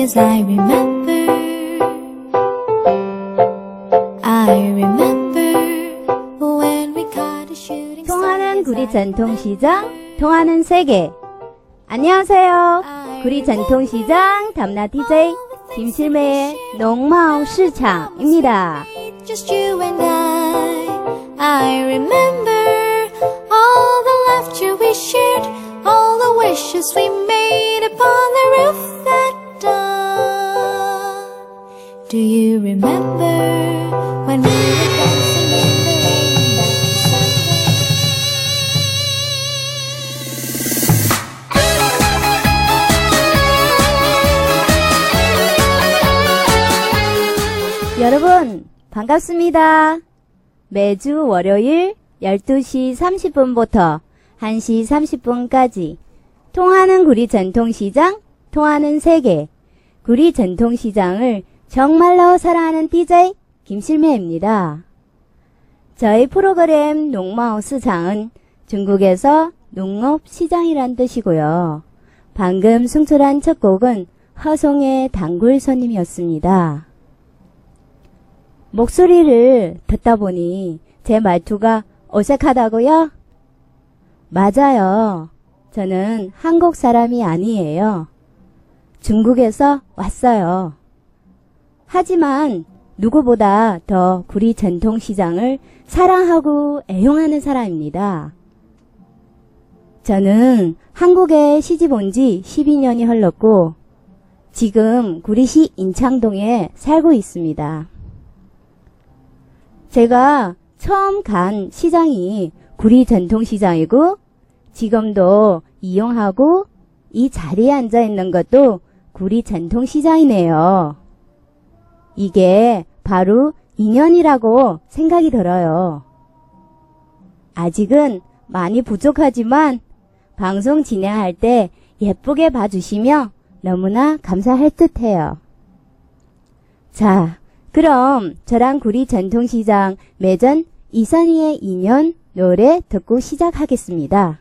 yes, I remember. I remember when we caught a shooting star. 통하는 구리 전통시장, 통하는 세계. 안녕하세요. 구리 전통시장 담나 DJ 김실매의 농마을 시장입니다. Just you and I. I remember all the laughter we shared, all the wishes we made upon the roof that. Do you remember when we were dancing in the rain that Sunday? 여러분, 반갑습니다. 매주 월요일 12시 30분부터 1시 30분까지 통하는 구리 전통시장, 통하는 세계, 구리 전통시장을 정말로 사랑하는 DJ 김실매입니다. 저희 프로그램 농마우스 장은 중국에서 농업 시장이란 뜻이고요. 방금 승출한 첫 곡은 허송의 단골 손님이었습니다. 목소리를 듣다 보니 제 말투가 어색하다고요? 맞아요. 저는 한국 사람이 아니에요. 중국에서 왔어요. 하지만 누구보다 더 구리 전통시장을 사랑하고 애용하는 사람입니다. 저는 한국에 시집 온 지 12년이 흘렀고 지금 구리시 인창동에 살고 있습니다. 제가 처음 간 시장이 구리 전통시장이고 지금도 이용하고 이 자리에 앉아 있는 것도 구리 전통시장이네요. 이게 바로 인연이라고 생각이 들어요. 아직은 많이 부족하지만 방송 진행할 때 예쁘게 봐주시며 너무나 감사할 듯 해요. 자, 그럼 저랑 구리 전통시장 매전 이선희의 인연 노래 듣고 시작하겠습니다.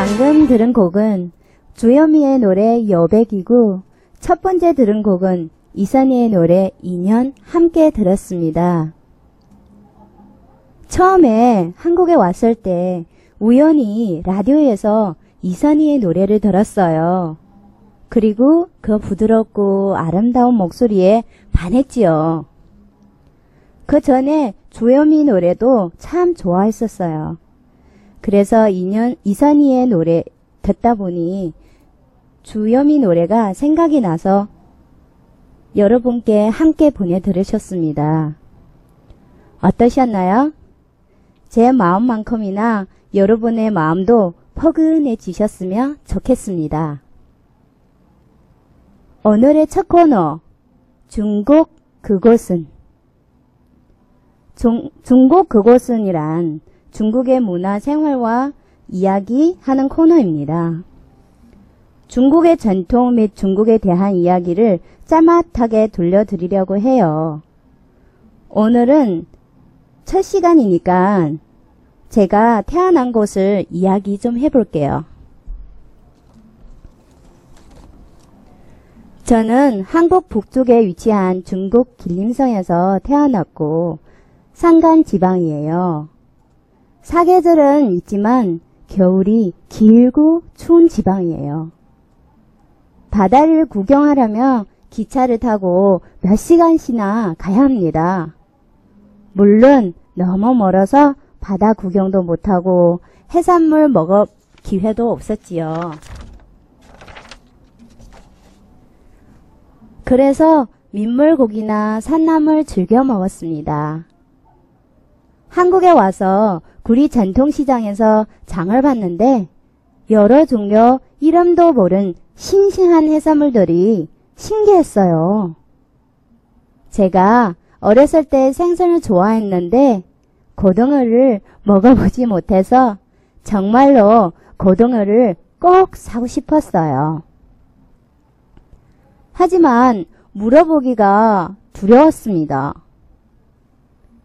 방금 들은 곡은 주현미의 노래 여백이고 첫 번째 들은 곡은 이선희의 노래 인연 함께 들었습니다. 처음에 한국에 왔을 때 우연히 라디오에서 이선희의 노래를 들었어요. 그리고 그 부드럽고 아름다운 목소리에 반했지요. 그 전에 주현미 노래도 참 좋아했었어요. 그래서 인연 이선희의 노래 듣다 보니 주여미 노래가 생각이 나서 여러분께 함께 보내 들으셨습니다. 어떠셨나요? 제 마음만큼이나 여러분의 마음도 포근해지셨으면 좋겠습니다. 오늘의 첫 코너 중국 그곳은 중, 중국 그곳은이란 중국의 문화 생활과 이야기하는 코너입니다. 중국의 전통 및 중국에 대한 이야기를 짜맛하게 들려드리려고 해요. 오늘은 첫 시간이니까 제가 태어난 곳을 이야기 좀 해볼게요. 저는 한국 북쪽에 위치한 중국 길림성에서 태어났고 산간 지방이에요. 사계절은 있지만 겨울이 길고 추운 지방이에요. 바다를 구경하려면 기차를 타고 몇 시간씩이나 가야 합니다. 물론 너무 멀어서 바다 구경도 못하고 해산물 먹을 기회도 없었지요. 그래서 민물고기나 산나물 즐겨 먹었습니다. 한국에 와서 구리 전통시장에서 장을 봤는데 여러 종류 이름도 모른 싱싱한 해산물들이 신기했어요. 제가 어렸을 때 생선을 좋아했는데 고등어를 먹어보지 못해서 정말로 고등어를 꼭 사고 싶었어요. 하지만 물어보기가 두려웠습니다.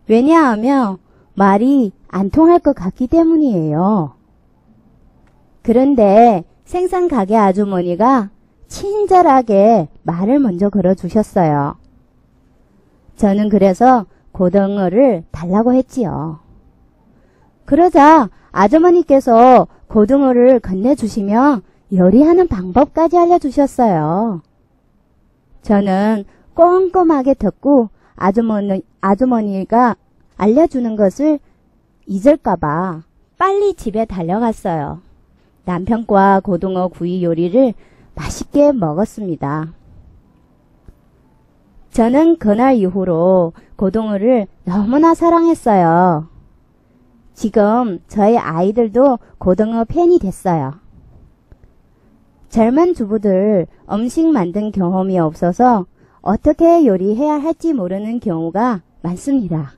왜냐하면 말이 안 통할 것 같기 때문이에요. 그런데 생선 가게 아주머니가 친절하게 말을 먼저 걸어주셨어요. 저는 그래서 고등어를 달라고 했지요. 그러자 아주머니께서 고등어를 건네주시며 요리하는 방법까지 알려주셨어요. 저는 꼼꼼하게 듣고 아주머니, 아주머니가 알려주는 것을 잊을까봐 빨리 집에 달려갔어요. 남편과 고등어 구이 요리를 맛있게 먹었습니다. 저는 그날 이후로 고등어를 너무나 사랑했어요. 지금 저희 아이들도 고등어 팬이 됐어요. 젊은 주부들 음식 만든 경험이 없어서 어떻게 요리해야 할지 모르는 경우가 많습니다.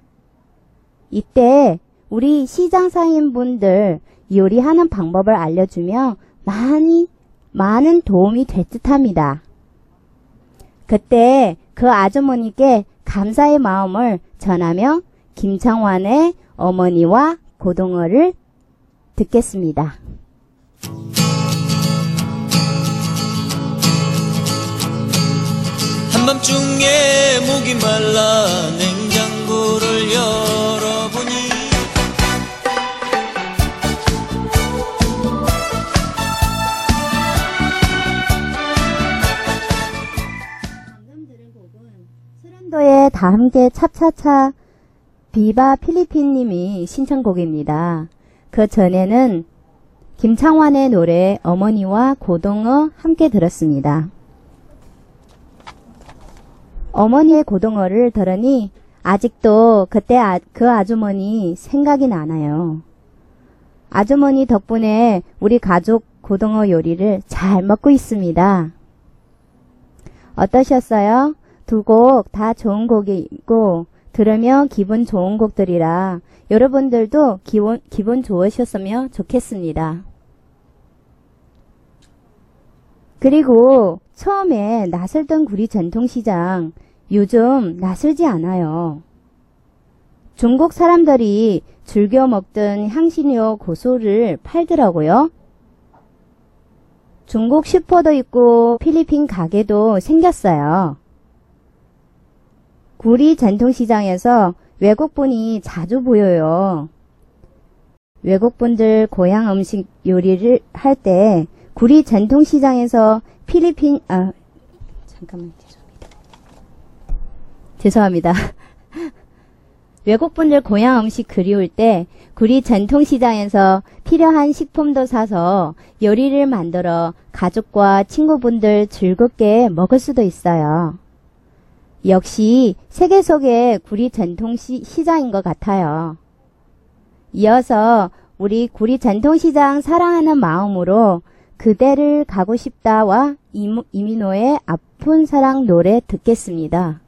이때 우리 시장사인분들 요리하는 방법을 알려주면 많이, 많은 도움이 될 듯 합니다. 그때 그 아주머니께 감사의 마음을 전하며 김창완의 어머니와 고등어를 듣겠습니다. 한밤중에 목이 말라 냉장고를 열 다 함께 차차차 비바 필리핀 님이 신청곡입니다. 그 전에는 김창완의 노래 어머니와 고등어 함께 들었습니다. 어머니의 고등어를 들으니 아직도 그때 아- 그 아주머니 생각이 나나요. 아주머니 덕분에 우리 가족 고등어 요리를 잘 먹고 있습니다. 어떠셨어요? 두 곡 다 좋은 곡이고 들으면 기분 좋은 곡들이라 여러분들도 기분, 기분 좋으셨으면 좋겠습니다. 그리고 처음에 낯설던 구리 전통시장 요즘 낯설지 않아요. 중국 사람들이 즐겨 먹던 향신료 고소를 팔더라고요. 중국 슈퍼도 있고 필리핀 가게도 생겼어요. 구리 전통시장에서 외국분이 자주 보여요. 외국분들 고향 음식 요리를 할 때 구리 전통시장에서 필리핀, 아, 잠깐만, 죄송합니다. 죄송합니다. 외국분들 고향 음식 그리울 때 구리 전통시장에서 필요한 식품도 사서 요리를 만들어 가족과 친구분들 즐겁게 먹을 수도 있어요. 역시 세계 속의 구리 전통시장인 것 같아요. 이어서 우리 구리 전통 시장 사랑하는 마음으로 그대를 가고 싶다와 이민호의 아픈 사랑 노래 듣겠습니다.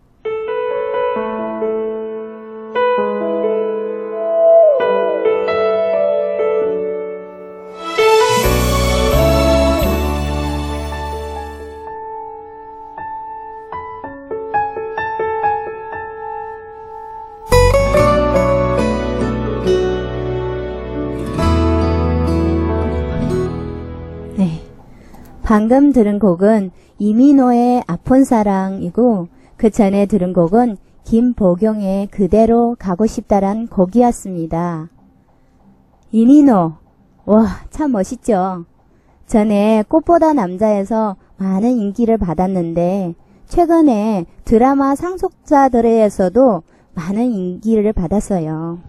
방금 들은 곡은 이민호의 아픈 사랑이고 그 전에 들은 곡은 김보경의 그대로 가고 싶다란 곡이었습니다. 이민호. 와, 참 멋있죠? 전에 꽃보다 남자에서 많은 인기를 받았는데 최근에 드라마 상속자들에서도 많은 인기를 받았어요.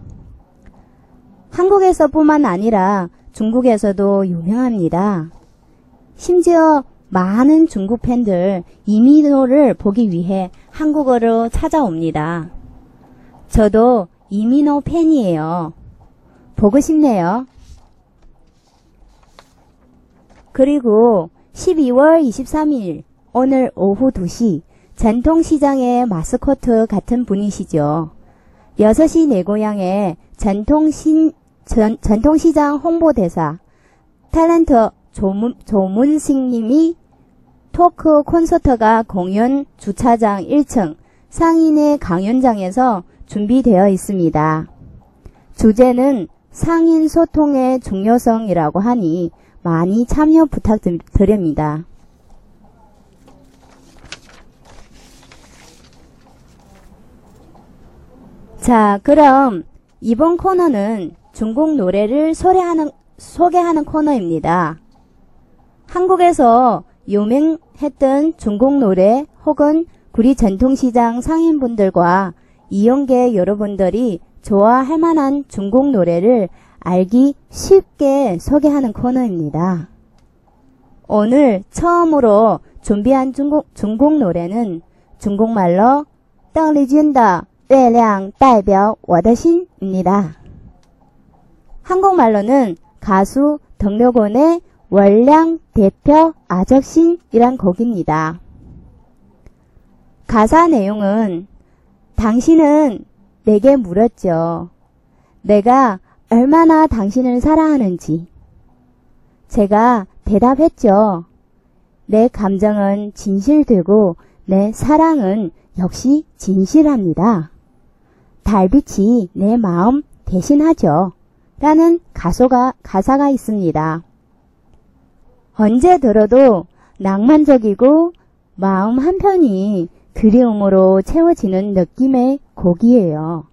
한국에서뿐만 아니라 중국에서도 유명합니다. 심지어 많은 중국 팬들 이민호를 보기 위해 한국어로 찾아옵니다. 저도 이민호 팬이에요. 보고 싶네요. 그리고 12월 23일 오늘 오후 2시 전통시장의 마스코트 같은 분이시죠. 6시 내 고향의 전통신, 전, 전통시장 홍보대사, 탤런트 조문, 조문식 님이 토크 콘서트가 공연 주차장 1층 상인의 강연장에서 준비되어 있습니다. 주제는 상인 소통의 중요성이라고 하니 많이 참여 부탁드립니다. 자, 그럼 이번 코너는 중국 노래를 소개하는, 소개하는 코너입니다. 한국에서 유명했던 중국 노래 혹은 구리 전통시장 상인분들과 이용계 여러분들이 좋아할 만한 중국 노래를 알기 쉽게 소개하는 코너입니다. 오늘 처음으로 준비한 중국, 중국 노래는 중국말로邓丽君的月亮代表我的心입니다. 한국말로는 가수 덕료곤의 월량 대표 아적신이란 곡입니다. 가사 내용은 당신은 내게 물었죠. 내가 얼마나 당신을 사랑하는지. 제가 대답했죠. 내 감정은 진실되고 내 사랑은 역시 진실합니다. 달빛이 내 마음 대신하죠. 라는 가소가, 가사가 있습니다. 언제 들어도 낭만적이고 마음 한편이 그리움으로 채워지는 느낌의 곡이에요.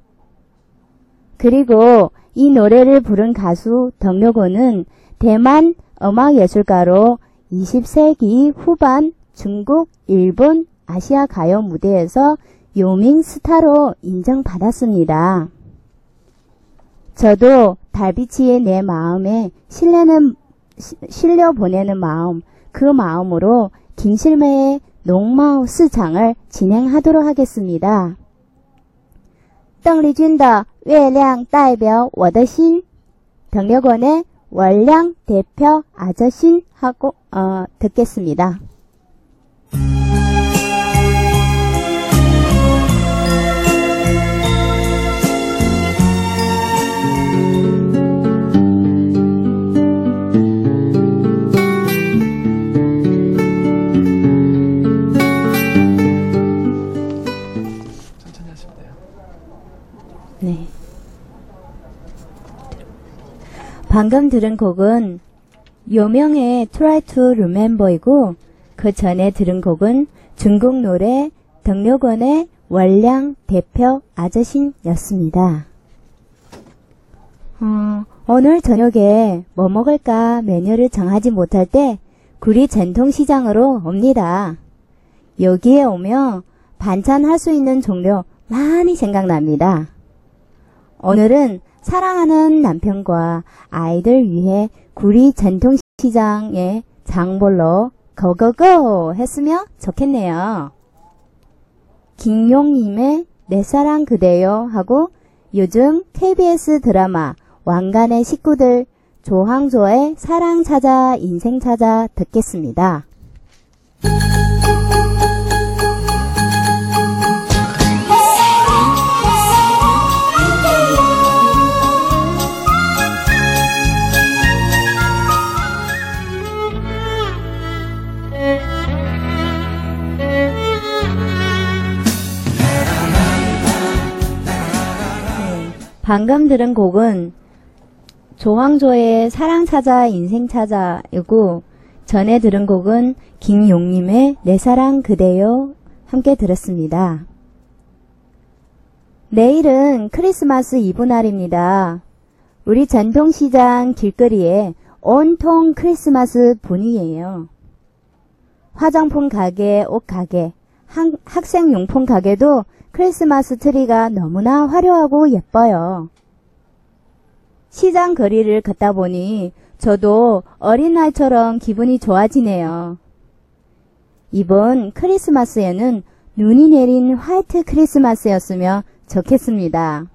그리고 이 노래를 부른 가수 덕료곤은 대만 음악예술가로 20세기 후반 중국, 일본, 아시아 가요 무대에서 요밍 스타로 인정받았습니다. 저도 달빛이 내 마음에 실내는, 실려 보내는 마음, 그 마음으로 김실매의 농마우 스장을 진행하도록 하겠습니다. 邓丽君的月亮代表我的心, 병력원의 월량 대표 아저신 하고 어, 듣겠습니다. 방금 들은 곡은 요명의 Try to Remember이고 그 전에 들은 곡은 중국 노래 덕료건의 월량 대표 아저씨였습니다. 어, 오늘 저녁에 뭐 먹을까 메뉴를 정하지 못할 때 구리 전통시장으로 옵니다. 여기에 오면 반찬 할 수 있는 종류 많이 생각납니다. 오늘은 사랑하는 남편과 아이들 위해 구리 전통시장에 장볼로 고고고 했으면 좋겠네요. 김용님의 내 사랑 그대요 하고 요즘 KBS 드라마 왕관의 식구들 조항조의 사랑 찾아 인생 찾아 듣겠습니다. 방금 들은 곡은 조황조의 사랑 찾아 인생 찾아이고 전에 들은 곡은 김용님의 내 사랑 그대요 함께 들었습니다. 내일은 크리스마스 이브 날입니다. 우리 전통시장 길거리에 온통 크리스마스 분위기예요. 화장품 가게, 옷 가게, 학, 학생용품 가게도 크리스마스 트리가 너무나 화려하고 예뻐요. 시장 거리를 걷다 보니 저도 어린아이처럼 기분이 좋아지네요. 이번 크리스마스에는 눈이 내린 화이트 크리스마스였으면 좋겠습니다.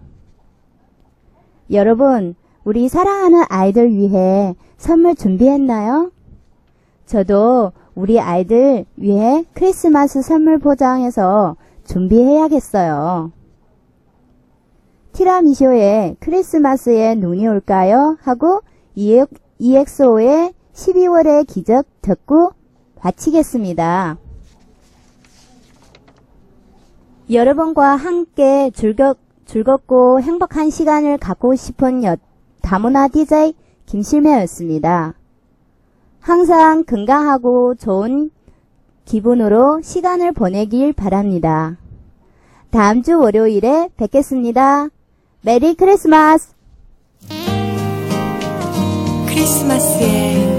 여러분, 우리 사랑하는 아이들 위해 선물 준비했나요? 저도 우리 아이들 위해 크리스마스 선물 포장해서 준비해야겠어요. 티라미쇼의 크리스마스에 눈이 올까요? 하고 EXO의 12월의 기적 듣고 마치겠습니다. 여러분과 함께 즐겁, 즐겁고 행복한 시간을 갖고 싶은 여, 다문화 DJ 김실매였습니다. 항상 건강하고 좋은 기분으로 시간을 보내길 바랍니다. 다음 주 월요일에 뵙겠습니다. 메리 크리스마스! 크리스마스에